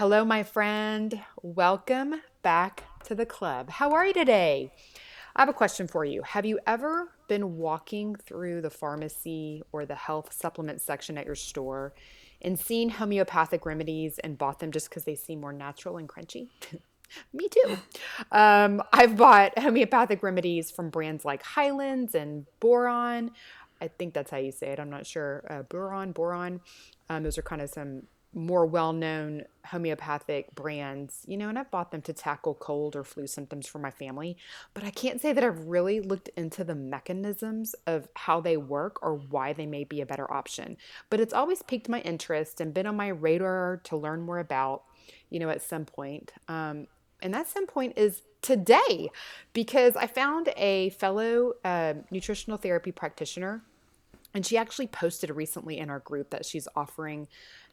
Hello, my friend. Welcome back to the club. How are you today? I have a question for you. Have you ever been walking through the pharmacy or the health supplement section at your store and seen homeopathic remedies and bought them just because they seem more natural and crunchy? Me too. Um, I've bought homeopathic remedies from brands like Hyland's and Boron. I think that's how you say it. I'm not sure. Uh, Boron, Boiron. Um, those are kind of some more well known homeopathic brands, you know, and I've bought them to tackle cold or flu symptoms for my family. But I can't say that I've really looked into the mechanisms of how they work or why they may be a better option. But it's always piqued my interest and been on my radar to learn more about, you know, at some point. Um, and that some point is today because I found a fellow uh, nutritional therapy practitioner and she actually posted recently in our group that she's offering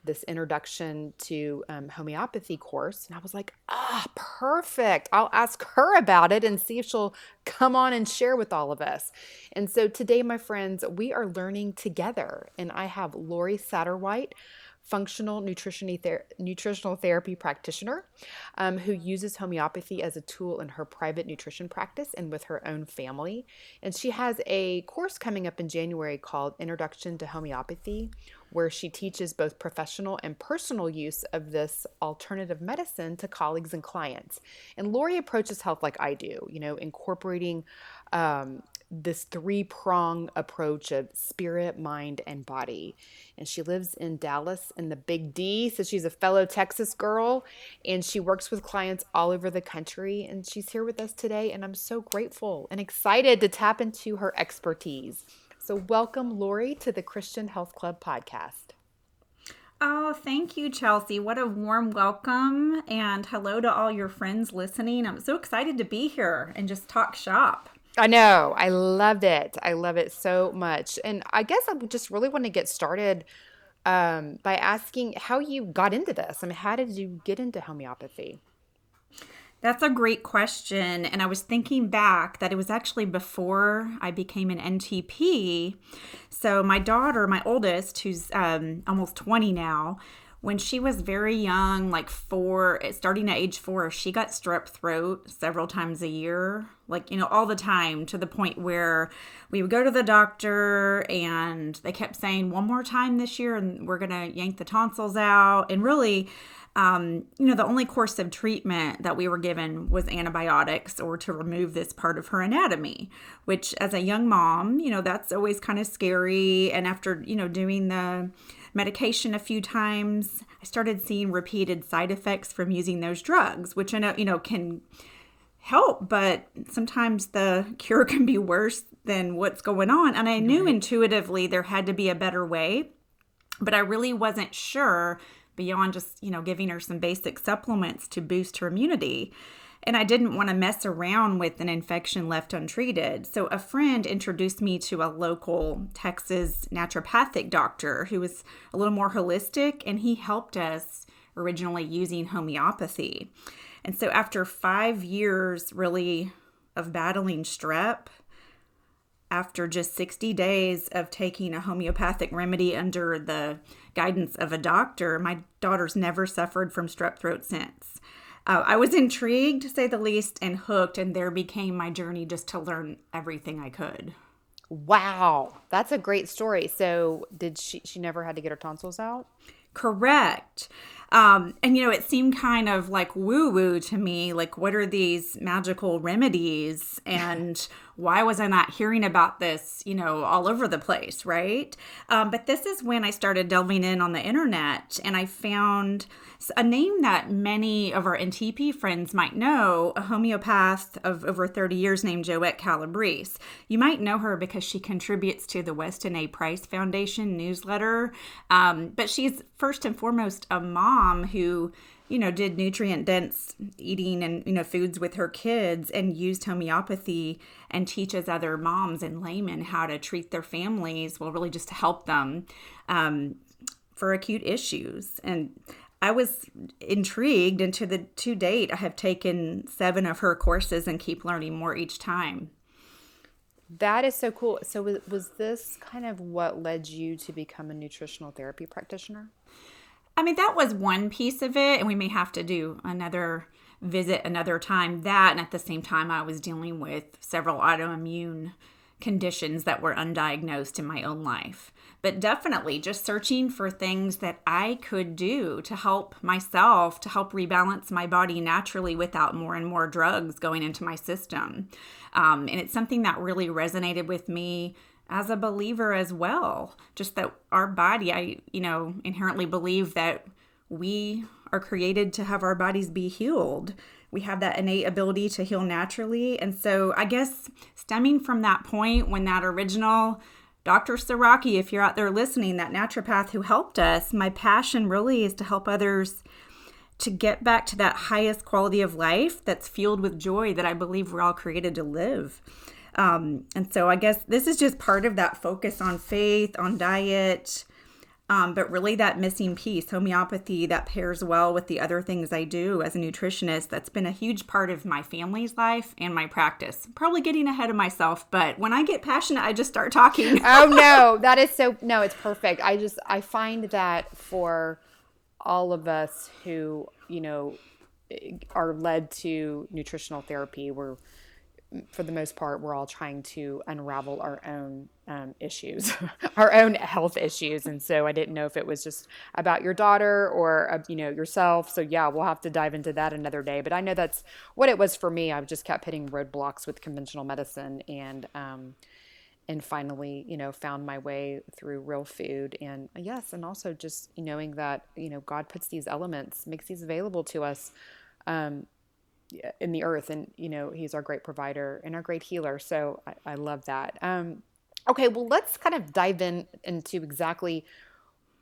this introduction to um, homeopathy course. And I was like, ah, perfect. I'll ask her about it and see if she'll come on and share with all of us. And so today, my friends, we are learning together. And I have Lori Satterwhite functional ther- nutritional therapy practitioner um, who uses homeopathy as a tool in her private nutrition practice and with her own family. And she has a course coming up in January called Introduction to Homeopathy, where she teaches both professional and personal use of this alternative medicine to colleagues and clients. And Lori approaches health like I do, you know, incorporating um, this three prong approach of spirit, mind, and body. And she lives in Dallas in the Big D. So she's a fellow Texas girl and she works with clients all over the country. And she's here with us today. And I'm so grateful and excited to tap into her expertise. So, welcome, Lori, to the Christian Health Club podcast. Oh, thank you, Chelsea. What a warm welcome. And hello to all your friends listening. I'm so excited to be here and just talk shop. I know. I loved it. I love it so much. And I guess I just really want to get started um, by asking how you got into this. I mean, how did you get into homeopathy? That's a great question. And I was thinking back that it was actually before I became an NTP. So, my daughter, my oldest, who's um, almost 20 now, when she was very young, like four, starting at age four, she got strep throat several times a year, like, you know, all the time to the point where we would go to the doctor and they kept saying one more time this year and we're going to yank the tonsils out. And really, um, you know, the only course of treatment that we were given was antibiotics or to remove this part of her anatomy, which as a young mom, you know, that's always kind of scary. And after, you know, doing the medication a few times. I started seeing repeated side effects from using those drugs, which I know, you know, can help, but sometimes the cure can be worse than what's going on. And I knew intuitively there had to be a better way, but I really wasn't sure beyond just, you know, giving her some basic supplements to boost her immunity and I didn't want to mess around with an infection left untreated. So a friend introduced me to a local Texas naturopathic doctor who was a little more holistic and he helped us originally using homeopathy. And so after 5 years really of battling strep, after just 60 days of taking a homeopathic remedy under the guidance of a doctor, my daughter's never suffered from strep throat since uh, I was intrigued to say the least and hooked, and there became my journey just to learn everything I could. Wow, that's a great story. So, did she? She never had to get her tonsils out. Correct. Um, and you know, it seemed kind of like woo woo to me. Like, what are these magical remedies? And why was I not hearing about this, you know, all over the place, right? Um, but this is when I started delving in on the internet and I found a name that many of our NTP friends might know, a homeopath of over 30 years named Joette Calabrese. You might know her because she contributes to the Weston A. Price Foundation newsletter, um, but she's first and foremost a mom who you know, did nutrient dense eating and, you know, foods with her kids and used homeopathy and teaches other moms and laymen how to treat their families, well, really just to help them um, for acute issues. And I was intrigued, and to the to date, I have taken seven of her courses and keep learning more each time. That is so cool. So, was, was this kind of what led you to become a nutritional therapy practitioner? I mean, that was one piece of it, and we may have to do another visit another time. That, and at the same time, I was dealing with several autoimmune conditions that were undiagnosed in my own life. But definitely just searching for things that I could do to help myself, to help rebalance my body naturally without more and more drugs going into my system. Um, and it's something that really resonated with me as a believer as well. Just that our body, I, you know, inherently believe that we are created to have our bodies be healed. We have that innate ability to heal naturally. And so I guess stemming from that point when that original Dr. Saraki, if you're out there listening, that naturopath who helped us, my passion really is to help others to get back to that highest quality of life that's fueled with joy that I believe we're all created to live. Um, and so I guess this is just part of that focus on faith, on diet, um, but really that missing piece, homeopathy, that pairs well with the other things I do as a nutritionist. That's been a huge part of my family's life and my practice. Probably getting ahead of myself, but when I get passionate, I just start talking. oh no, that is so no, it's perfect. I just I find that for all of us who you know are led to nutritional therapy, we're for the most part, we're all trying to unravel our own um, issues, our own health issues. And so I didn't know if it was just about your daughter or, uh, you know, yourself. So yeah, we'll have to dive into that another day. But I know that's what it was for me. I've just kept hitting roadblocks with conventional medicine and, um, and finally, you know, found my way through real food. And yes, and also just knowing that, you know, God puts these elements, makes these available to us. Um, in the earth and you know he's our great provider and our great healer so i, I love that. Um, okay well let's kind of dive in into exactly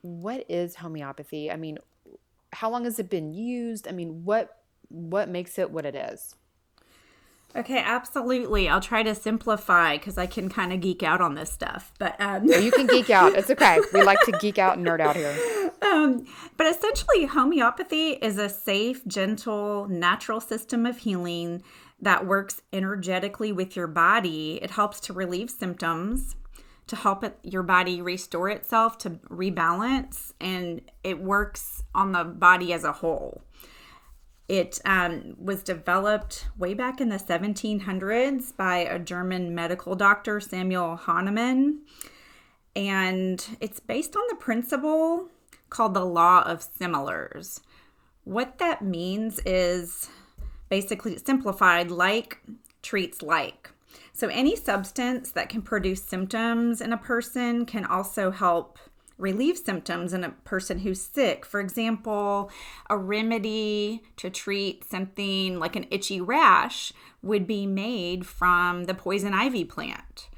what is homeopathy? I mean how long has it been used? I mean what what makes it what it is Okay, absolutely. I'll try to simplify because I can kind of geek out on this stuff. But um... you can geek out. It's okay. We like to geek out and nerd out here. Um, but essentially, homeopathy is a safe, gentle, natural system of healing that works energetically with your body. It helps to relieve symptoms, to help it, your body restore itself, to rebalance, and it works on the body as a whole. It um, was developed way back in the 1700s by a German medical doctor, Samuel Hahnemann. And it's based on the principle called the law of similars. What that means is basically simplified like treats like. So, any substance that can produce symptoms in a person can also help relieve symptoms in a person who's sick. For example, a remedy to treat something like an itchy rash would be made from the poison ivy plant.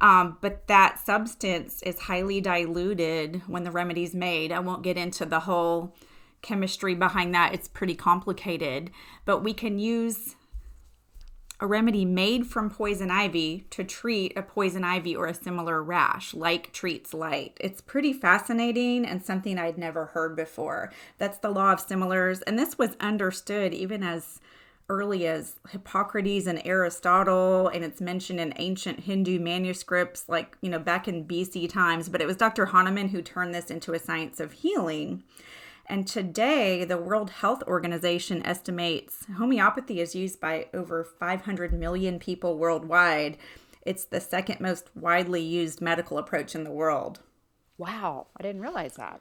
Um, but that substance is highly diluted when the remedy's made. I won't get into the whole chemistry behind that, it's pretty complicated. But we can use a remedy made from poison ivy to treat a poison ivy or a similar rash, like treats light. It's pretty fascinating and something I'd never heard before. That's the law of similars, and this was understood even as early as Hippocrates and Aristotle, and it's mentioned in ancient Hindu manuscripts, like, you know, back in BC times. But it was Dr. Hahnemann who turned this into a science of healing. And today, the World Health Organization estimates homeopathy is used by over 500 million people worldwide. It's the second most widely used medical approach in the world. Wow, I didn't realize that.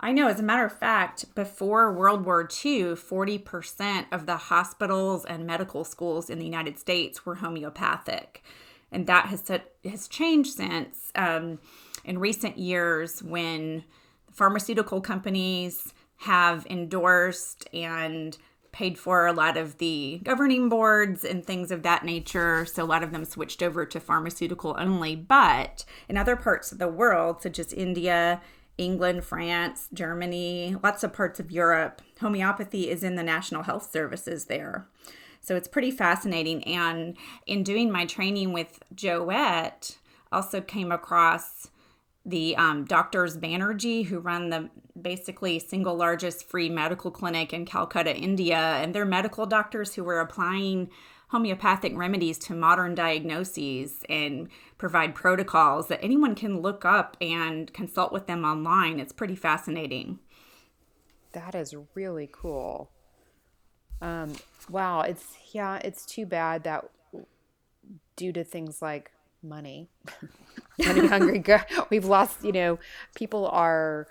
I know, as a matter of fact, before World War II, 40% of the hospitals and medical schools in the United States were homeopathic. and that has has changed since um, in recent years when pharmaceutical companies have endorsed and paid for a lot of the governing boards and things of that nature. So a lot of them switched over to pharmaceutical only. But in other parts of the world, such as India, England, France, Germany, lots of parts of Europe, homeopathy is in the national health services there. So it's pretty fascinating. And in doing my training with Joette, also came across the um, doctors Banerjee, who run the basically single largest free medical clinic in Calcutta, India, and they're medical doctors who were applying homeopathic remedies to modern diagnoses and provide protocols that anyone can look up and consult with them online. It's pretty fascinating. That is really cool. Um, wow, it's yeah, it's too bad that due to things like money, money hungry, we've lost. You know, people are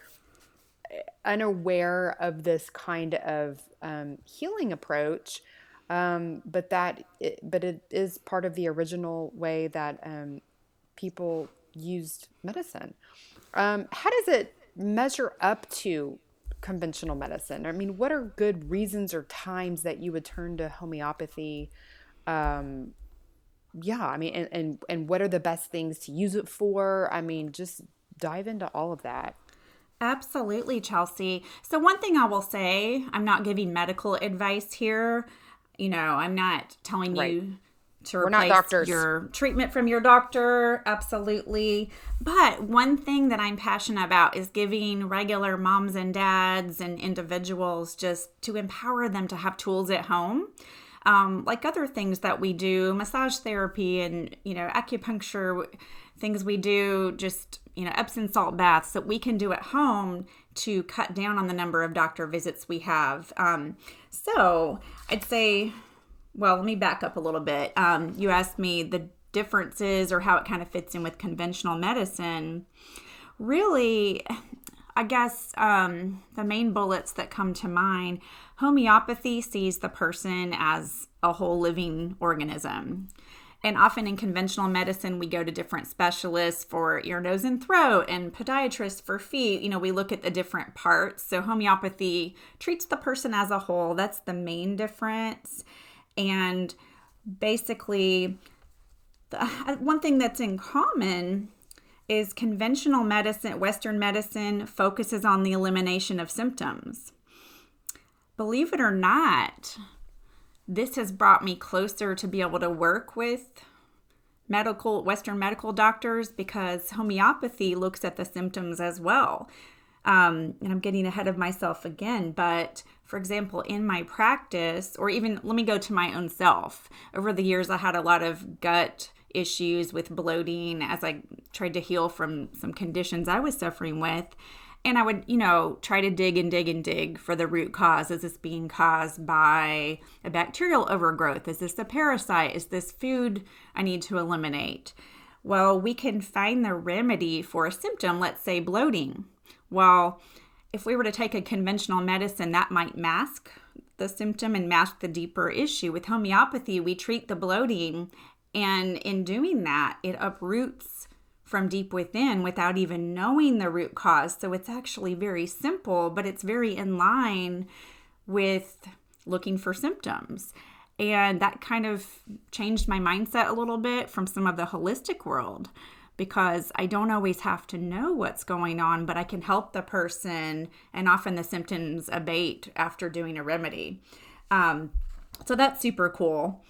unaware of this kind of um, healing approach. Um, but that, it, but it is part of the original way that um, people used medicine. Um, how does it measure up to conventional medicine? I mean, what are good reasons or times that you would turn to homeopathy? Um, yeah, I mean, and, and and what are the best things to use it for? I mean, just dive into all of that. Absolutely, Chelsea. So, one thing I will say, I'm not giving medical advice here. You know, I'm not telling right. you to replace your treatment from your doctor. Absolutely. But one thing that I'm passionate about is giving regular moms and dads and individuals just to empower them to have tools at home. Um, like other things that we do, massage therapy and, you know, acupuncture, things we do, just, you know, Epsom salt baths that we can do at home to cut down on the number of doctor visits we have. Um, so I'd say well, let me back up a little bit. Um, you asked me the differences or how it kind of fits in with conventional medicine. Really, I guess um, the main bullets that come to mind homeopathy sees the person as a whole living organism. And often in conventional medicine, we go to different specialists for ear, nose, and throat, and podiatrists for feet. You know, we look at the different parts. So homeopathy treats the person as a whole. That's the main difference. And basically, the, one thing that's in common is conventional medicine, Western medicine, focuses on the elimination of symptoms. Believe it or not, this has brought me closer to be able to work with medical western medical doctors because homeopathy looks at the symptoms as well um, and i'm getting ahead of myself again but for example, in my practice, or even let me go to my own self. Over the years, I had a lot of gut issues with bloating as I tried to heal from some conditions I was suffering with. And I would, you know, try to dig and dig and dig for the root cause. Is this being caused by a bacterial overgrowth? Is this a parasite? Is this food I need to eliminate? Well, we can find the remedy for a symptom, let's say bloating. Well, if we were to take a conventional medicine, that might mask the symptom and mask the deeper issue. With homeopathy, we treat the bloating, and in doing that, it uproots from deep within without even knowing the root cause. So it's actually very simple, but it's very in line with looking for symptoms. And that kind of changed my mindset a little bit from some of the holistic world because I don't always have to know what's going on, but I can help the person, and often the symptoms abate after doing a remedy. Um, so that's super cool.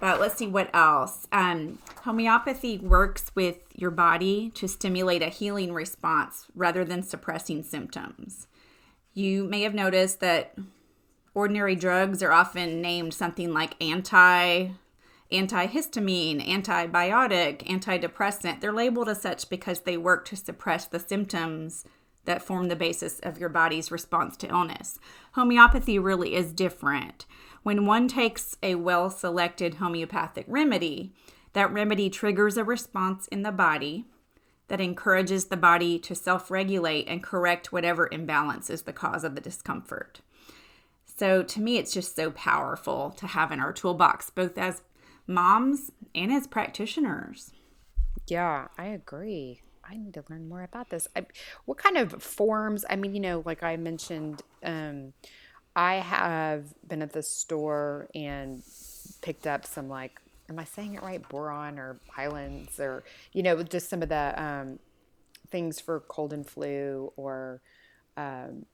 But let's see what else. Um, homeopathy works with your body to stimulate a healing response rather than suppressing symptoms. You may have noticed that ordinary drugs are often named something like anti antihistamine, antibiotic, antidepressant. They're labeled as such because they work to suppress the symptoms that form the basis of your body's response to illness. Homeopathy really is different. When one takes a well selected homeopathic remedy, that remedy triggers a response in the body that encourages the body to self regulate and correct whatever imbalance is the cause of the discomfort. So, to me, it's just so powerful to have in our toolbox, both as moms and as practitioners. Yeah, I agree. I need to learn more about this. I, what kind of forms? I mean, you know, like I mentioned, um, I have been at the store and picked up some like, am I saying it right? Boron or Hyland's or you know, just some of the um, things for cold and flu or um,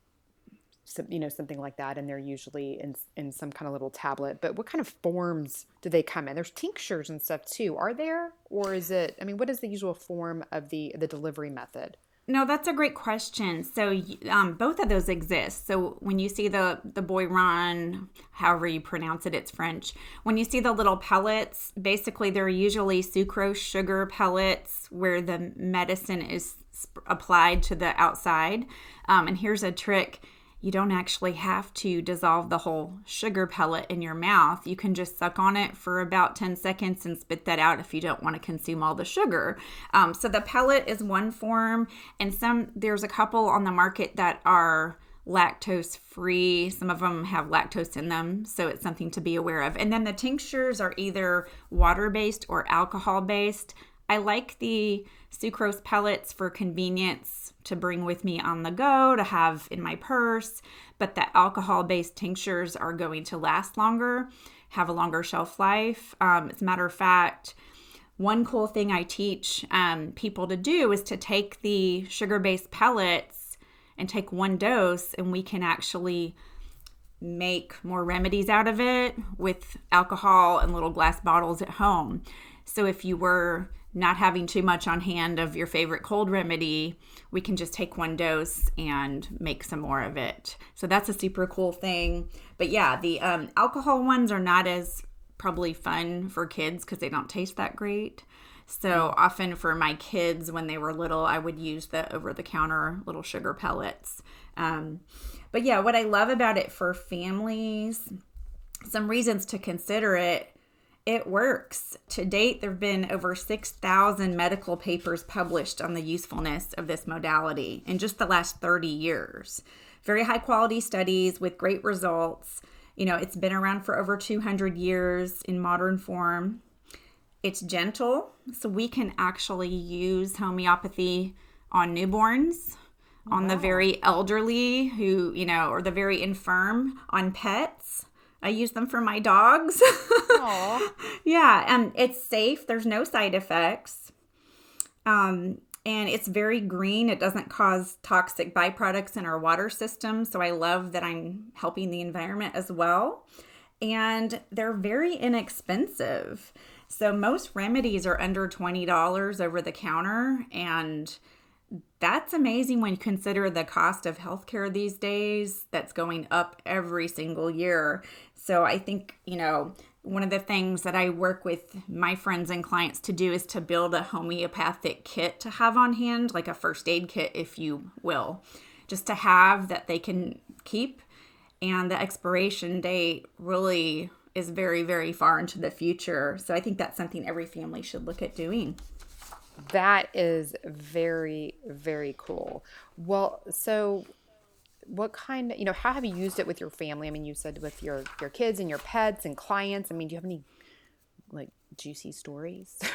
some, you know something like that and they're usually in in some kind of little tablet but what kind of forms do they come in there's tinctures and stuff too are there or is it i mean what is the usual form of the the delivery method no, that's a great question. So um, both of those exist. So when you see the the Boiron, however you pronounce it, it's French. When you see the little pellets, basically they're usually sucrose sugar pellets where the medicine is applied to the outside. Um, and here's a trick you don't actually have to dissolve the whole sugar pellet in your mouth. You can just suck on it for about 10 seconds and spit that out if you don't want to consume all the sugar. Um, so the pellet is one form, and some there's a couple on the market that are lactose free. Some of them have lactose in them, so it's something to be aware of. And then the tinctures are either water based or alcohol based. I like the sucrose pellets for convenience to bring with me on the go, to have in my purse, but the alcohol based tinctures are going to last longer, have a longer shelf life. Um, as a matter of fact, one cool thing I teach um, people to do is to take the sugar based pellets and take one dose, and we can actually make more remedies out of it with alcohol and little glass bottles at home. So if you were not having too much on hand of your favorite cold remedy, we can just take one dose and make some more of it. So that's a super cool thing. But yeah, the um, alcohol ones are not as probably fun for kids because they don't taste that great. So often for my kids when they were little, I would use the over the counter little sugar pellets. Um, but yeah, what I love about it for families, some reasons to consider it it works. To date, there have been over 6,000 medical papers published on the usefulness of this modality in just the last 30 years. Very high quality studies with great results. You know, it's been around for over 200 years in modern form. It's gentle, so we can actually use homeopathy on newborns, on the very elderly who, you know, or the very infirm, on pets I use them for my dogs. yeah, and it's safe. There's no side effects. Um, and it's very green. It doesn't cause toxic byproducts in our water system. So I love that I'm helping the environment as well. And they're very inexpensive. So most remedies are under $20 over the counter. And that's amazing when you consider the cost of healthcare these days that's going up every single year. So I think, you know, one of the things that I work with my friends and clients to do is to build a homeopathic kit to have on hand, like a first aid kit, if you will, just to have that they can keep. And the expiration date really is very, very far into the future. So I think that's something every family should look at doing. That is very, very cool. Well, so what kind of, you know how have you used it with your family? I mean you said with your your kids and your pets and clients. I mean do you have any like juicy stories?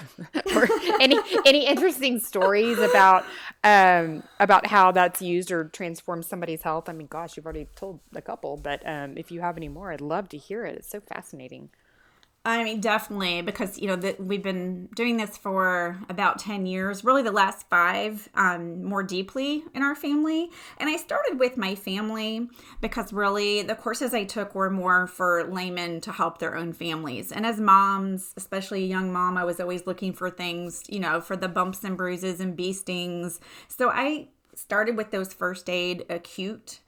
Or any any interesting stories about um about how that's used or transforms somebody's health? I mean gosh you've already told a couple but um if you have any more i'd love to hear it. It's so fascinating I mean, definitely, because you know that we've been doing this for about ten years, really the last five, um, more deeply in our family. And I started with my family because really the courses I took were more for laymen to help their own families. And as moms, especially a young mom, I was always looking for things, you know, for the bumps and bruises and bee stings. So I started with those first aid acute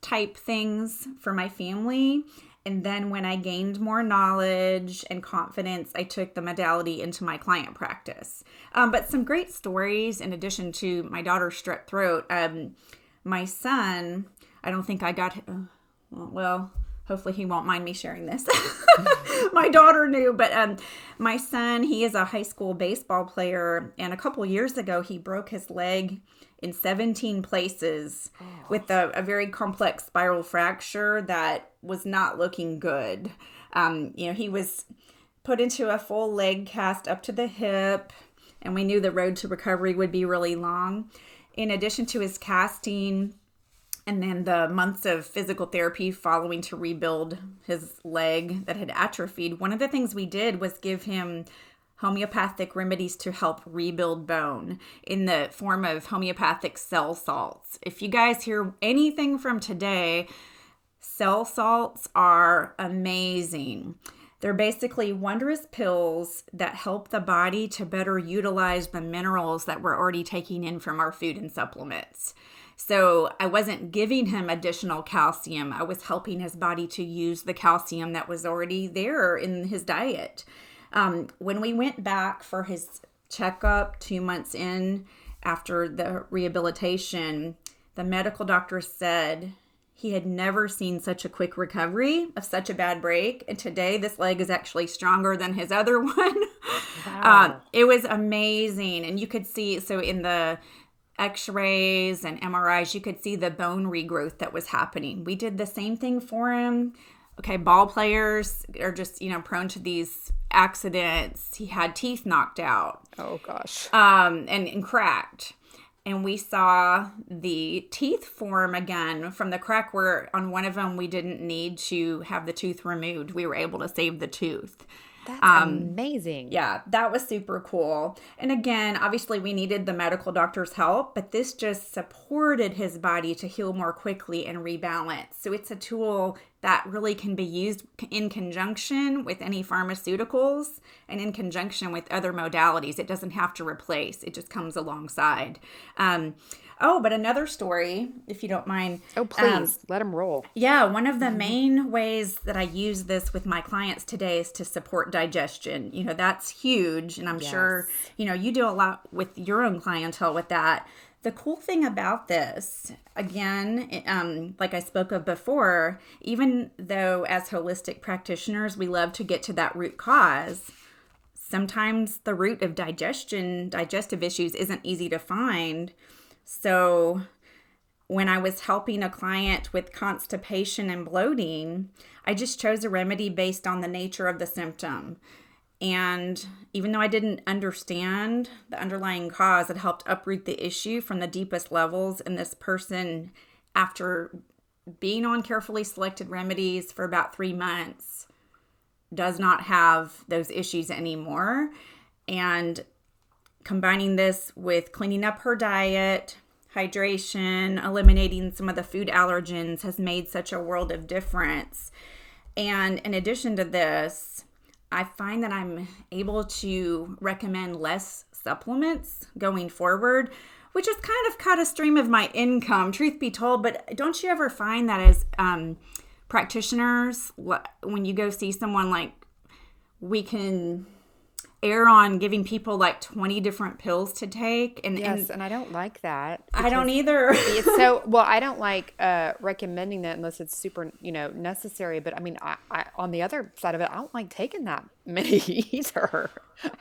type things for my family and then when I gained more knowledge and confidence, I took the modality into my client practice. Um, but some great stories in addition to my daughter's strep throat. Um, my son, I don't think I got, uh, well, hopefully he won't mind me sharing this. my daughter knew, but um, my son, he is a high school baseball player. And a couple years ago, he broke his leg in 17 places oh. with a, a, very complex spiral fracture that was not looking good. Um, you know, he was put into a full leg cast up to the hip, and we knew the road to recovery would be really long. In addition to his casting, and then the months of physical therapy following to rebuild his leg that had atrophied, one of the things we did was give him homeopathic remedies to help rebuild bone in the form of homeopathic cell salts. If you guys hear anything from today, cell salts are amazing. They're basically wondrous pills that help the body to better utilize the minerals that we're already taking in from our food and supplements. So I wasn't giving him additional calcium. I was helping his body to use the calcium that was already there in his diet. Um, when we went back for his checkup two months in after the rehabilitation, the medical doctor said he had never seen such a quick recovery of such a bad break. And today, this leg is actually stronger than his other one. Wow. Um, it was amazing. And you could see, so in the x rays and MRIs, you could see the bone regrowth that was happening. We did the same thing for him. Okay, ball players are just, you know, prone to these accidents. He had teeth knocked out. Oh, gosh. Um, and, and cracked. And we saw the teeth form again from the crack where on one of them we didn't need to have the tooth removed. We were able to save the tooth. That's um, amazing. Yeah, that was super cool. And again, obviously, we needed the medical doctor's help, but this just supported his body to heal more quickly and rebalance. So it's a tool that really can be used in conjunction with any pharmaceuticals and in conjunction with other modalities. It doesn't have to replace, it just comes alongside. Um, Oh, but another story, if you don't mind. Oh, please um, let them roll. Yeah, one of the main ways that I use this with my clients today is to support digestion. You know, that's huge. And I'm yes. sure, you know, you do a lot with your own clientele with that. The cool thing about this, again, um, like I spoke of before, even though as holistic practitioners, we love to get to that root cause, sometimes the root of digestion, digestive issues, isn't easy to find. So, when I was helping a client with constipation and bloating, I just chose a remedy based on the nature of the symptom. And even though I didn't understand the underlying cause, it helped uproot the issue from the deepest levels. And this person, after being on carefully selected remedies for about three months, does not have those issues anymore. And combining this with cleaning up her diet, hydration, eliminating some of the food allergens has made such a world of difference. And in addition to this, I find that I'm able to recommend less supplements going forward, which has kind of cut a stream of my income, truth be told. But don't you ever find that as um, practitioners, when you go see someone, like we can err on giving people like 20 different pills to take and yes and, and i don't like that i don't either. it's so well i don't like uh recommending that unless it's super you know necessary but i mean I, I on the other side of it i don't like taking that many either.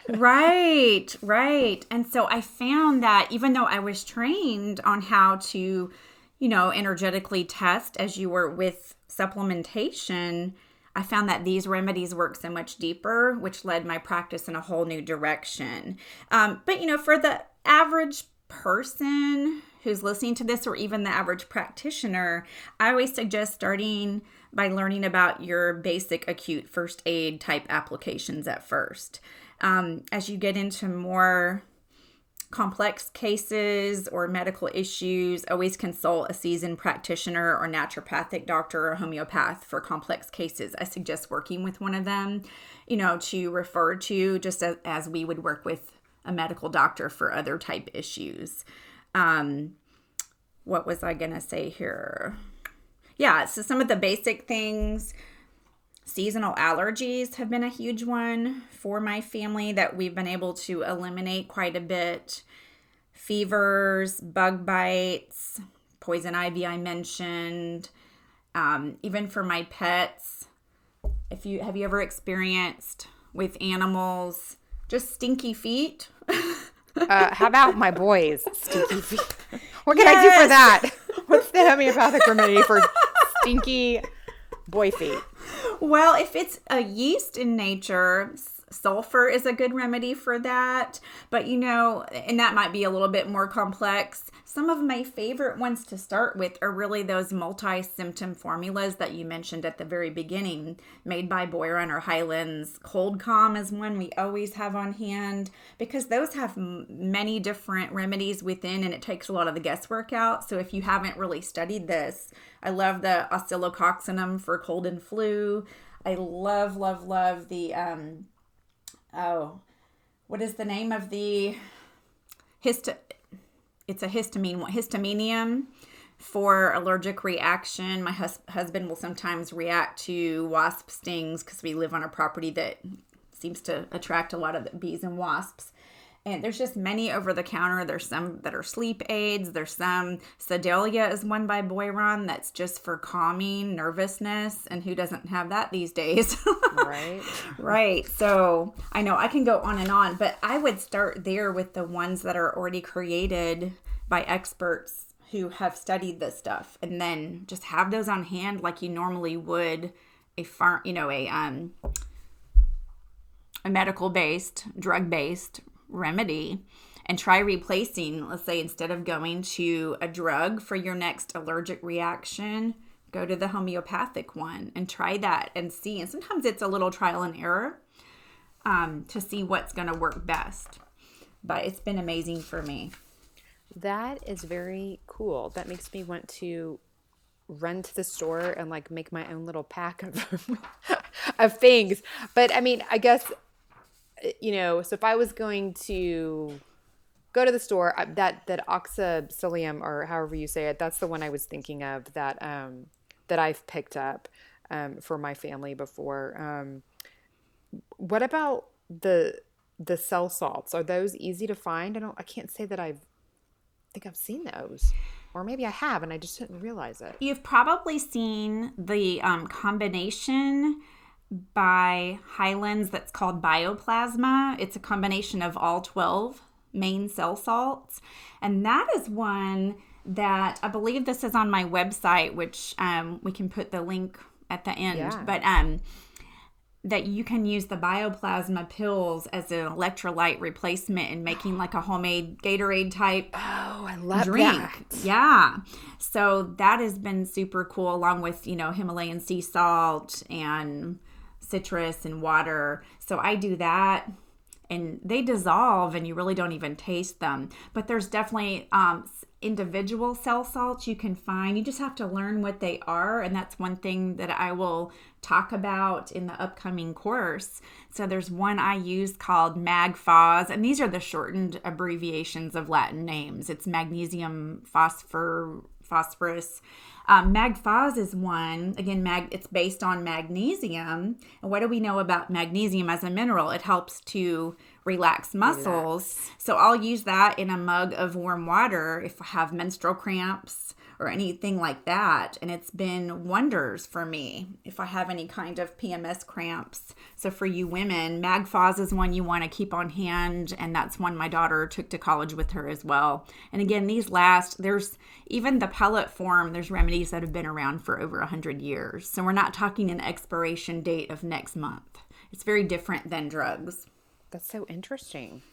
Right right and so i found that even though i was trained on how to you know energetically test as you were with supplementation I found that these remedies work so much deeper, which led my practice in a whole new direction. Um, but, you know, for the average person who's listening to this, or even the average practitioner, I always suggest starting by learning about your basic acute first aid type applications at first. Um, as you get into more complex cases or medical issues, always consult a seasoned practitioner or naturopathic doctor or homeopath for complex cases. I suggest working with one of them, you know, to refer to just as, as we would work with a medical doctor for other type issues. Um, what was I going to say here? Yeah, so some of the basic things Seasonal allergies have been a huge one for my family that we've been able to eliminate quite a bit. Fevers, bug bites, poison ivy, I mentioned. Um, even for my pets, if you have you ever experienced with animals just stinky feet? uh, how about my boys' stinky feet? What can yes. I do for that? What's the homeopathic remedy for stinky boy feet? Well, if it's a yeast in nature, sulfur is a good remedy for that. But you know, and that might be a little bit more complex. Some of my favorite ones to start with are really those multi symptom formulas that you mentioned at the very beginning, made by Boiron or Hyland's. Cold Calm is one we always have on hand because those have many different remedies within and it takes a lot of the guesswork out. So if you haven't really studied this, I love the oscillococcinum for cold and flu. I love, love, love the um oh, what is the name of the hist? It's a histamine, histaminium for allergic reaction. My hus- husband will sometimes react to wasp stings because we live on a property that seems to attract a lot of bees and wasps and there's just many over the counter. There's some that are sleep aids. There's some Sedalia is one by Boiron that's just for calming nervousness, and who doesn't have that these days? right. Right. So I know I can go on and on, but I would start there with the ones that are already created by experts who have studied this stuff, and then just have those on hand like you normally would a farm, you know, a um a medical based, drug based remedy and try replacing, let's say, instead of going to a drug for your next allergic reaction, go to the homeopathic one and try that and see. And sometimes it's a little trial and error um, to see what's going to work best. But it's been amazing for me. That is very cool. That makes me want to run to the store and like make my own little pack of of things. But I mean, I guess you know, so if I was going to go to the store, that that oxacillium or however you say it, that's the one I was thinking of that um, that I've picked up um, for my family before. Um, what about the the cell salts? Are those easy to find? I don't. I can't say that I've I think I've seen those or maybe I have and I just didn't realize it. You've probably seen the um, combination by Hyland's that's called Bioplasma. It's a combination of all 12 main cell salts. And that is one that I believe this is on my website, which um, we can put the link at the end. Yeah. But um, that you can use the bioplasma pills as an electrolyte replacement in making like a homemade Gatorade type. Oh, I love drink. that. Yeah. So that has been super cool, along with, you know, Himalayan sea salt and citrus and water. So I do that and they dissolve and you really don't even taste them. But there's definitely um, individual cell salts you can find. You just have to learn what they are. And that's one thing that I will talk about in the upcoming course. So there's one I use called MagPhos, and these are the shortened abbreviations of Latin names. It's magnesium phosphor phosphorus um, MagPhos is one. Again, mag it's based on magnesium. And what do we know about magnesium as a mineral? It helps to relax muscles. Relax. So I'll use that in a mug of warm water if I have menstrual cramps or anything like that. And it's been wonders for me if I have any kind of PMS cramps. So for you women, MagPhos is one you want to keep on hand. And that's one my daughter took to college with her as well. And again, these last, there's even the pellet form, there's remedies that have been around for over 100 years. So we're not talking an expiration date of next month. It's very different than drugs. That's so interesting.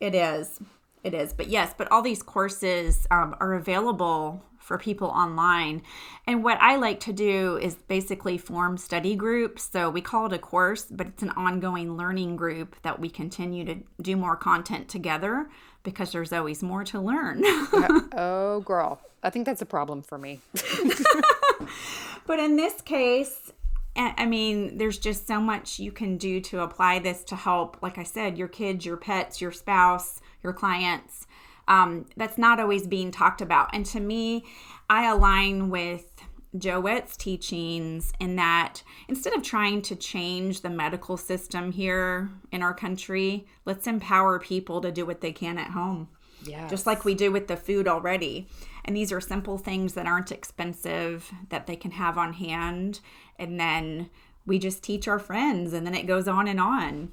It is. It is. But yes, but all these courses um, are available for people online. And what I like to do is basically form study groups. So we call it a course, but it's an ongoing learning group that we continue to do more content together because there's always more to learn. oh, girl. I think that's a problem for me. but in this case, I mean, there's just so much you can do to apply this to help, like I said, your kids, your pets, your spouse, your clients. Um, that's not always being talked about. And to me, I align with Joe Joette's teachings in that instead of trying to change the medical system here in our country, let's empower people to do what they can at home. Yeah. Just like we do with the food already. And these are simple things that aren't expensive that they can have on hand. And then we just teach our friends and then it goes on and on.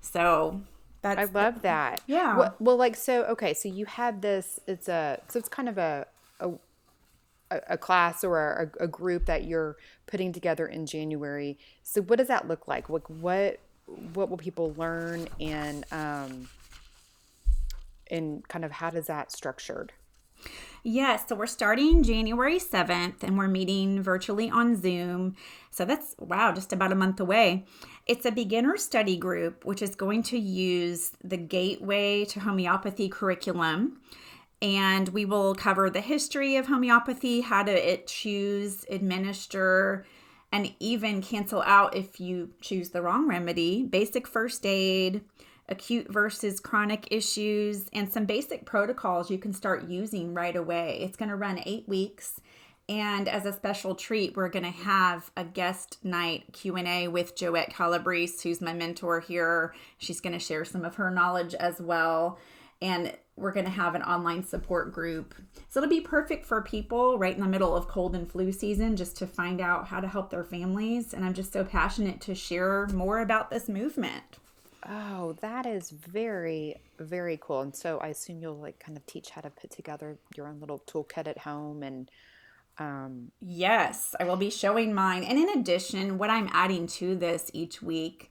So that's I love that. Yeah. Well, well, like so. Okay, so you had this. It's a so it's kind of a a, a class or a, a group that you're putting together in January. So what does that look like? Like what what will people learn and um, and kind of how does that structured? Yes, so we're starting January 7th and we're meeting virtually on Zoom. So that's, wow, just about a month away. It's a beginner study group, which is going to use the Gateway to Homeopathy curriculum. And we will cover the history of homeopathy, how to it choose, administer, and even cancel out if you choose the wrong remedy, basic first aid, acute versus chronic issues, and some basic protocols you can start using right away. It's going to run eight weeks. And as a special treat, we're going to have a guest night Q&A with Joette Calabrese, who's my mentor here. She's going to share some of her knowledge as well. And we're going to have an online support group. So it'll be perfect for people right in the middle of cold and flu season just to find out how to help their families. And I'm just so passionate to share more about this movement. Oh, that is very, very cool. And so I assume you'll like kind of teach how to put together your own little toolkit at home and um yes, I will be showing mine. And in addition, what I'm adding to this each week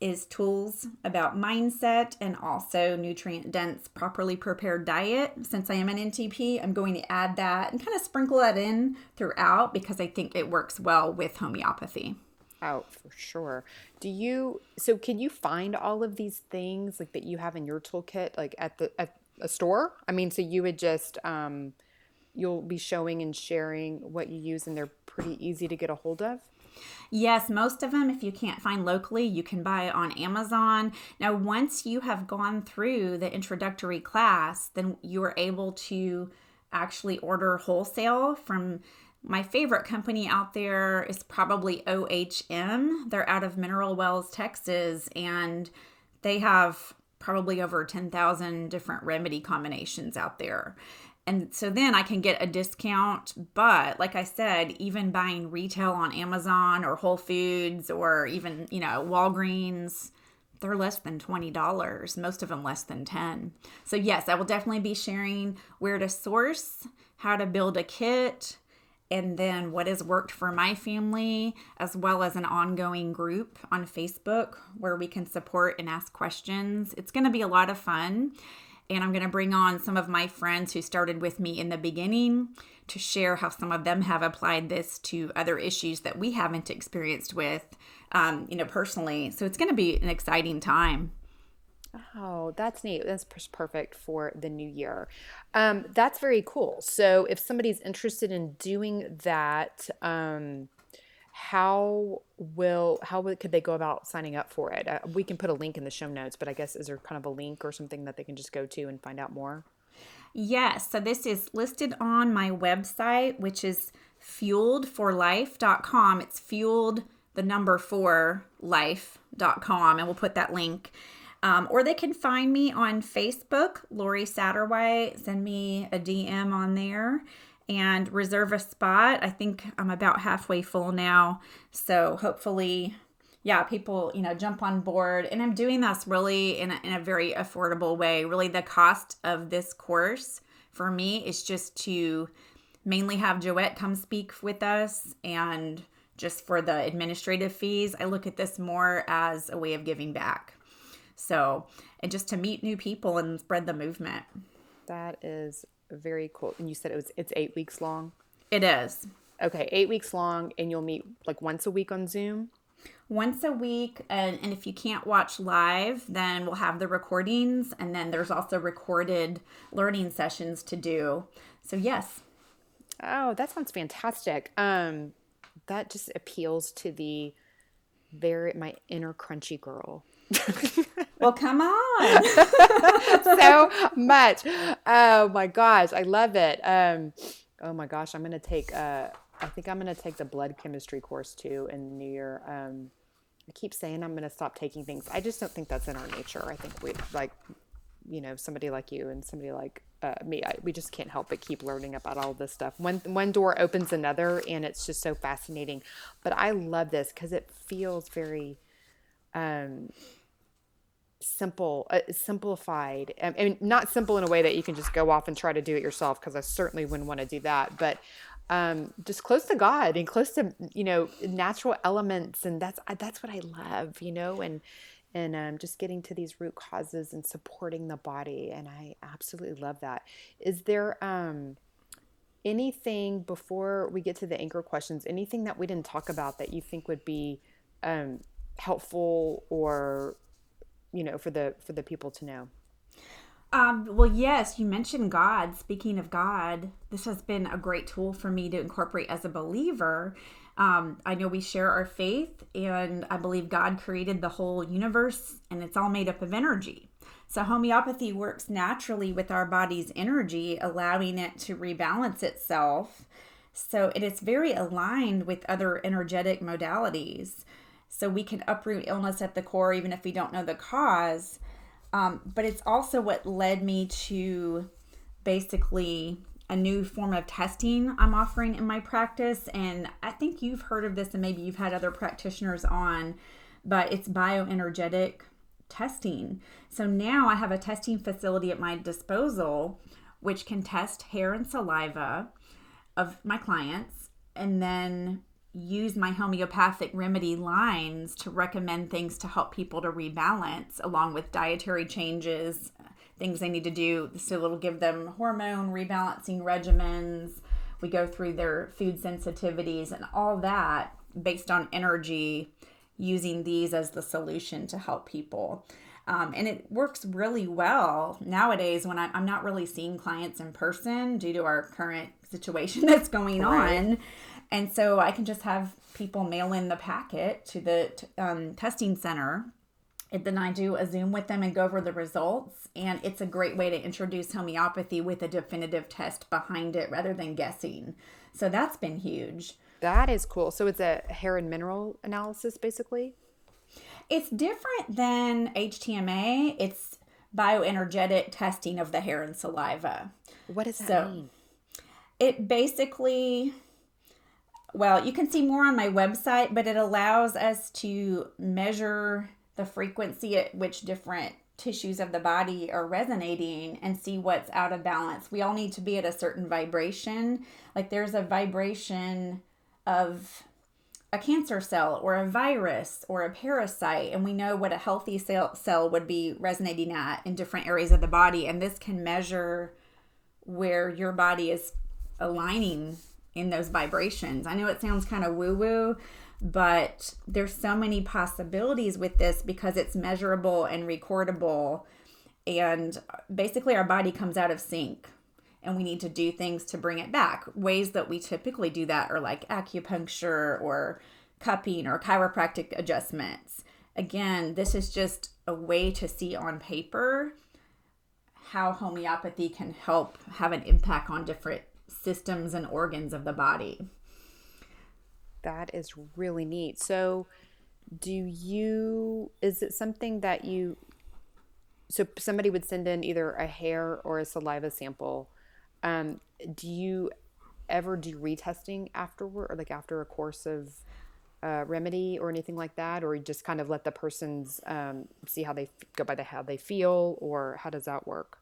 is tools about mindset and also nutrient dense, properly prepared diet. Since I am an NTP, I'm going to add that and kind of sprinkle that in throughout because I think it works well with homeopathy out for sure. Do you so can you find all of these things like that you have in your toolkit like at the at a store? I mean, so you would just um you'll be showing and sharing what you use and they're pretty easy to get a hold of? Yes, most of them, if you can't find locally, you can buy on Amazon. Now, once you have gone through the introductory class, then you are able to actually order wholesale from my favorite company out there is probably OHM. They're out of Mineral Wells, Texas, and they have probably over 10,000 different remedy combinations out there. And so then I can get a discount. But like I said, even buying retail on Amazon or Whole Foods or even, you know, Walgreens, they're less than $20, most of them less than 10. So yes, I will definitely be sharing where to source, how to build a kit, and then what has worked for my family, as well as an ongoing group on Facebook where we can support and ask questions. It's going to be a lot of fun. And I'm going to bring on some of my friends who started with me in the beginning to share how some of them have applied this to other issues that we haven't experienced with, um, you know, personally. So it's going to be an exciting time. Oh, that's neat. That's perfect for the new year. Um, that's very cool. So, if somebody's interested in doing that, um, how will how could they go about signing up for it? Uh, we can put a link in the show notes, but I guess is there kind of a link or something that they can just go to and find out more? Yes. So this is listed on my website, which is fueledforlife.com. It's fueled the number four life.com, and we'll put that link um, or they can find me on Facebook, Lori Satterwhite. Send me a DM on there and reserve a spot. I think I'm about halfway full now. So hopefully, yeah, people, you know, jump on board. And I'm doing this really in a, in a very affordable way. Really, the cost of this course for me is just to mainly have Joette come speak with us and just for the administrative fees. I look at this more as a way of giving back. So, and just to meet new people and spread the movement. That is very cool. And you said it was it's 8 weeks long? It is. Okay, 8 weeks long and you'll meet like once a week on Zoom? Once a week and, and if you can't watch live, then we'll have the recordings and then there's also recorded learning sessions to do. So, yes. Oh, that sounds fantastic. Um that just appeals to the very my inner crunchy girl. Well, come on. so much. Oh my gosh, I love it. Um, oh my gosh, I'm gonna take. Uh, I think I'm gonna take the blood chemistry course too in the new year. Um, I keep saying I'm gonna stop taking things. I just don't think that's in our nature. I think we like, you know, somebody like you and somebody like uh, me. I, we just can't help but keep learning about all this stuff. One one door opens another, and it's just so fascinating. But I love this because it feels very. Um, simple uh, simplified I mean not simple in a way that you can just go off and try to do it yourself because I certainly wouldn't want to do that but um, just close to God and close to you know natural elements, and that's that's what I love, you know, and and um, just getting to these root causes and supporting the body, and I absolutely love that. Is there um, anything before we get to the anchor questions? Anything that we didn't talk about that you think would be um, helpful or you know for the for the people to know? Um, well, yes, you mentioned God. Speaking of God, this has been a great tool for me to incorporate as a believer. Um, I know we share our faith, and I believe God created the whole universe, and it's all made up of energy. So, homeopathy works naturally with our body's energy, allowing it to rebalance itself. So, it is very aligned with other energetic modalities. So, we can uproot illness at the core, even if we don't know the cause um, but it's also what led me to basically a new form of testing I'm offering in my practice. And I think you've heard of this and maybe you've had other practitioners on, but it's bioenergetic testing. So now I have a testing facility at my disposal which can test hair and saliva of my clients and then use my homeopathic remedy lines to recommend things to help people to rebalance along with dietary changes things they need to do so it'll give them hormone rebalancing regimens. We go through their food sensitivities and all that based on energy using these as the solution to help people. Um, and it works really well nowadays when I, am not really seeing clients in person due to our current situation that's going right. on and so I can just have people mail in the packet to the um, testing center. And then I do a Zoom with them and go over the results. And it's a great way to introduce homeopathy with a definitive test behind it rather than guessing. So that's been huge. That is cool. So it's a hair and mineral analysis, basically? It's different than HTMA. It's bioenergetic testing of the hair and saliva. What does that so mean? It basically well, you can see more on my website, but it allows us to measure the frequency at which different tissues of the body are resonating and see what's out of balance. We all need to be at a certain vibration. Like there's a vibration of a cancer cell or a virus or a parasite, and we know what a healthy cell, cell would be resonating at in different areas of the body. And this can measure where your body is aligning in those vibrations. I know it sounds kind of woo woo, but there's so many possibilities with this because it's measurable and recordable. And basically, our body comes out of sync and we need to do things to bring it back. Ways that we typically do that are like acupuncture or cupping or chiropractic adjustments. Again, this is just a way to see on paper how homeopathy can help have an impact on different systems and organs of the body. That is really neat. So, do you, is it something that you, so somebody would send in either a hair or a saliva sample. Um, do you ever do retesting afterward or like after a course of uh, remedy or anything like that? Or just kind of let the persons um, see how they go by the how they feel or how does that work?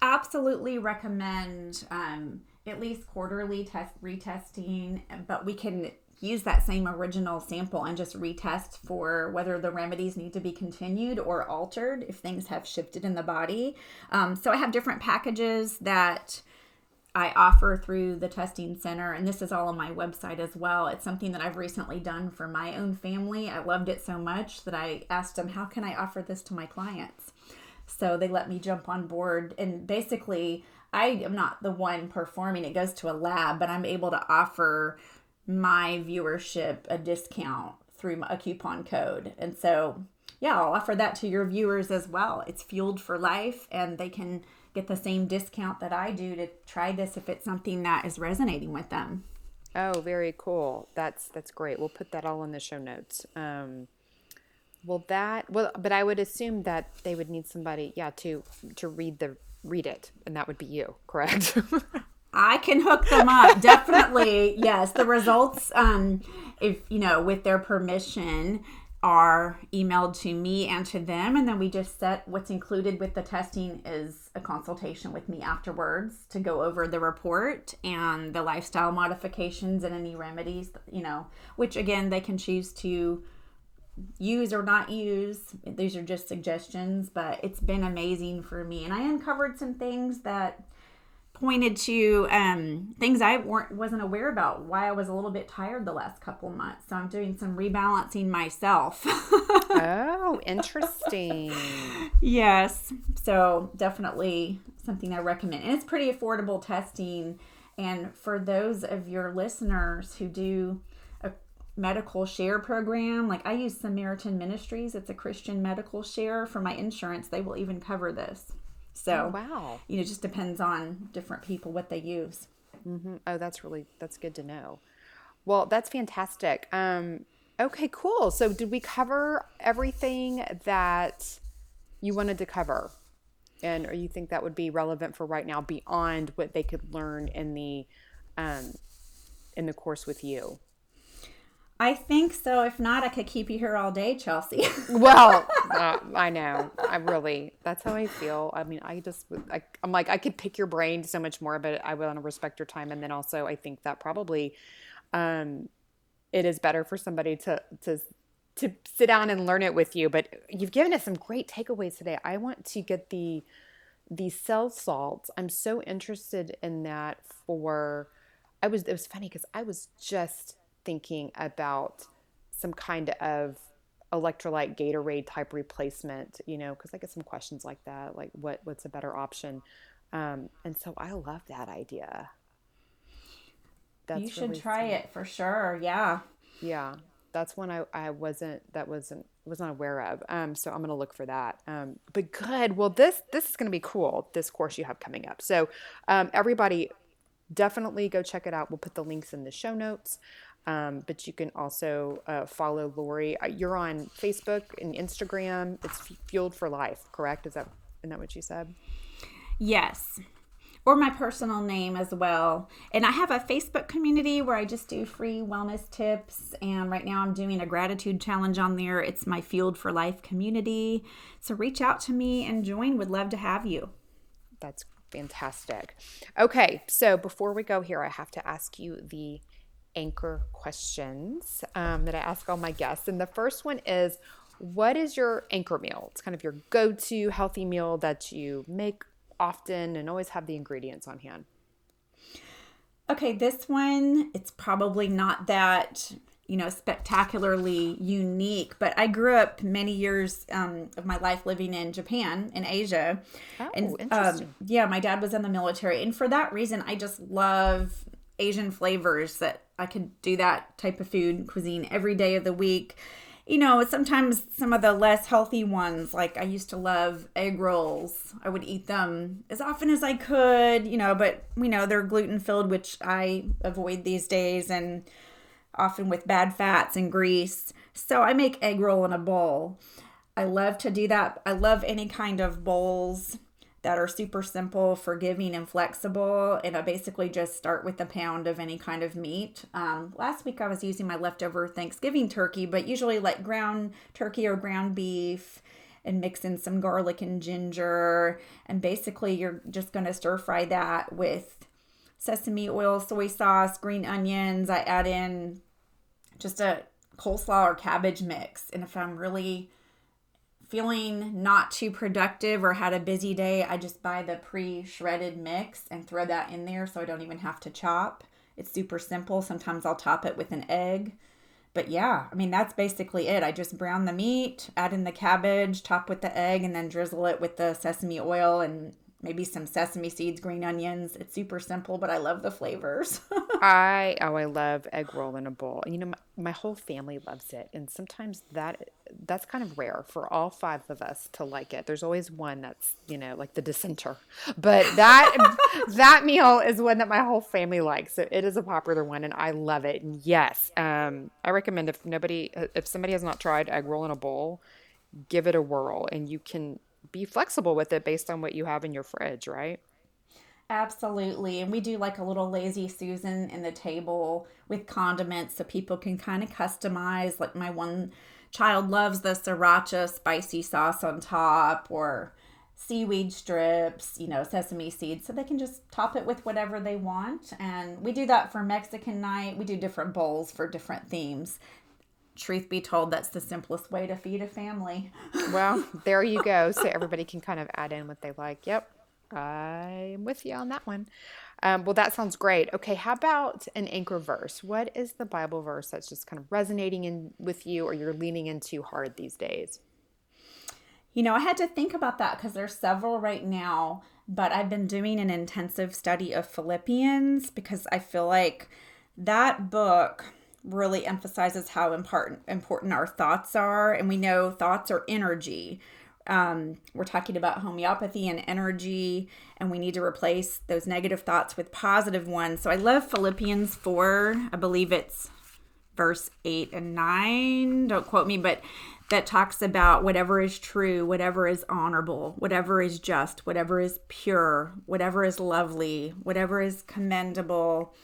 Absolutely recommend um, at least quarterly test retesting, but we can use that same original sample and just retest for whether the remedies need to be continued or altered if things have shifted in the body. Um, so I have different packages that I offer through the testing center, and this is all on my website as well. It's something that I've recently done for my own family. I loved it so much that I asked them, How can I offer this to my clients? So they let me jump on board, and basically, I am not the one performing. It goes to a lab, but I'm able to offer my viewership a discount through a coupon code. And so, yeah, I'll offer that to your viewers as well. It's fueled for life and they can get the same discount that I do to try this if it's something that is resonating with them. Oh, very cool. That's that's great. We'll put that all in the show notes. Um, well, that well, but I would assume that they would need somebody, yeah, to to read the read it, and that would be you, correct? I can hook them up. Definitely. Yes. The results, um, if you know, with their permission, are emailed to me and to them and then we just set what's included with the testing is a consultation with me afterwards to go over the report and the lifestyle modifications and any remedies you know which again they can choose to use or not use these are just suggestions but it's been amazing for me and i uncovered some things that pointed to um, things I weren't wasn't aware about. Why I was a little bit tired the last couple months. So I'm doing some rebalancing myself. oh, interesting. yes. So definitely something I recommend, and it's pretty affordable testing. And for those of your listeners who do medical share program, like I use Samaritan Ministries, it's a Christian medical share for my insurance. They will even cover this. So, oh, wow. You know, it just depends on different people what they use. Mm-hmm. Oh, that's really that's good to know. Well, that's fantastic. Um, okay, cool. So, did we cover everything that you wanted to cover? And or you think that would be relevant for right now beyond what they could learn in the um, in the course with you? I think so. If not, I could keep you here all day, Chelsea. well, uh, I know. I really, that's how I feel. I mean, I just, I, am like, I could pick your brain so much more, but I want to respect your time. And then also, I think that probably um, it is better for somebody to, to, to sit down and learn it with you. But you've given us some great takeaways today. I want to get the, the cell salts. I'm so interested in that for, I was, it was funny because I was just, thinking about some kind of electrolyte Gatorade type replacement, you know, because I get some questions like that, like what what's a better option, um, and so I love that idea. That's you should really try fun. it for sure. Yeah. Yeah, that's one I, I wasn't that wasn't was not aware of. Um, so I'm gonna look for that. Um, but good. Well, this this is gonna be cool. This course you have coming up. So um, everybody, definitely go check it out. We'll put the links in the show notes. Um, but you can also uh, follow Lori. Uh, you're on Facebook and Instagram. It's Fueled for Life, correct? Is that isn't that what you said? Yes. Or my personal name as well. And I have a Facebook community where I just do free wellness tips. And right now I'm doing a gratitude challenge on there. It's my Fueled for Life community. So reach out to me and join. Would love to have you. That's fantastic. Okay, so before we go here, I have to ask you the anchor questions um, that I ask all my guests. And the first one is What is your anchor meal? It's kind of your go to healthy meal that you make often and always have the ingredients on hand. Okay, this one, it's probably not that you know spectacularly unique but i grew up many years um, of my life living in japan in asia oh, and um, yeah my dad was in the military and for that reason i just love asian flavors that I could do that type of food cuisine every day of the week. You know, sometimes some of the less healthy ones, like I used to love egg rolls. I would eat them as often as I could, you know, but we know they're gluten filled, which I avoid these days, and often with bad fats and grease. So I make egg roll in a bowl. I love to do that. I love any kind of bowls that are super simple, forgiving, and flexible. And I basically just start with a pound of any kind of meat. Um, last week I was using my leftover Thanksgiving turkey, but usually like ground turkey or ground beef and mix in some garlic and ginger. And basically, you're just going to stir fry that with sesame oil, soy sauce, green onions. I add in just a coleslaw or cabbage mix. And if I'm really feeling not too productive or had a busy day, I just buy the pre shredded mix and throw that in there so I don't even have to chop. It's super simple. Sometimes I'll top it with an egg. But yeah, I mean, that's basically it. I just brown the meat, add in the cabbage, top with the egg, and then drizzle it with the sesame oil and maybe some sesame seeds, green onions. It's super simple, but I love the flavors. I oh, I love egg roll in a bowl. You know, my, my whole family loves it, and sometimes that that's kind of rare for all five of us to like it. There's always one that's you know like the dissenter, but that that meal is one that my whole family likes. So it is a popular one, and I love it. And yes, um, I recommend if nobody if somebody has not tried egg roll in a bowl, give it a whirl, and you can be flexible with it based on what you have in your fridge, right? Absolutely. And we do like a little lazy Susan in the table with condiments so people can kind of customize. Like my one child loves the sriracha spicy sauce on top or seaweed strips, you know, sesame seeds, so they can just top it with whatever they want. And we do that for Mexican night. We do different bowls for different themes. Truth be told, that's the simplest way to feed a family. Well, there you go. So everybody can kind of add in what they like. Yep, I'm with you on that one. Um, well, that sounds great. Okay, how about an anchor verse? What is the Bible verse that's just kind of resonating in with you, or you're leaning into hard these days? You know, I had to think about that because there's several right now, but I've been doing an intensive study of Philippians because I feel like that book really emphasizes how important important our thoughts are. And we know thoughts are energy. Um, we're talking about homeopathy and energy and we need to replace those negative thoughts with positive ones. So i love philippians 4 i believe it's verse 8 and 9 don't quote me but that talks about whatever is true, whatever is honorable, whatever is just, whatever is pure, whatever is lovely, whatever is commendable.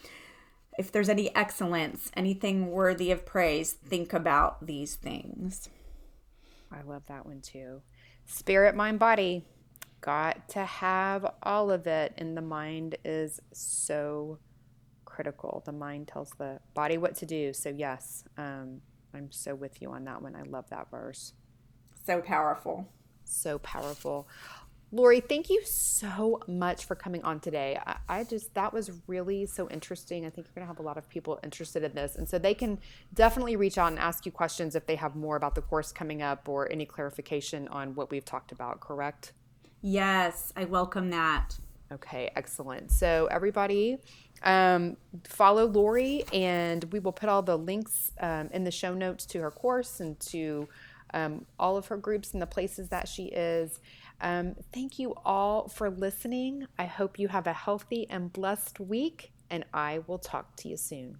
If there's any excellence, anything worthy of praise, think about these things. I love that one too. Spirit, mind, body. Got to have all of it. And the mind is so critical. The mind tells the body what to do. So, yes, um, I'm so with you on that one. I love that verse. So powerful. So powerful. Lori, thank you so much for coming on today. I, I, just, that was really so interesting. I think you're going to have a lot of people interested in this. And so they can definitely reach out and ask you questions if they have more about the course coming up or any clarification on what we've talked about, correct? Yes, I welcome that. Okay, excellent. So, everybody, um, follow Lori, and we will put all the links um, in the show notes to her course and to um, all of her groups and the places that she is. Um, thank you all for listening. I hope you have a healthy and blessed week, and I will talk to you soon.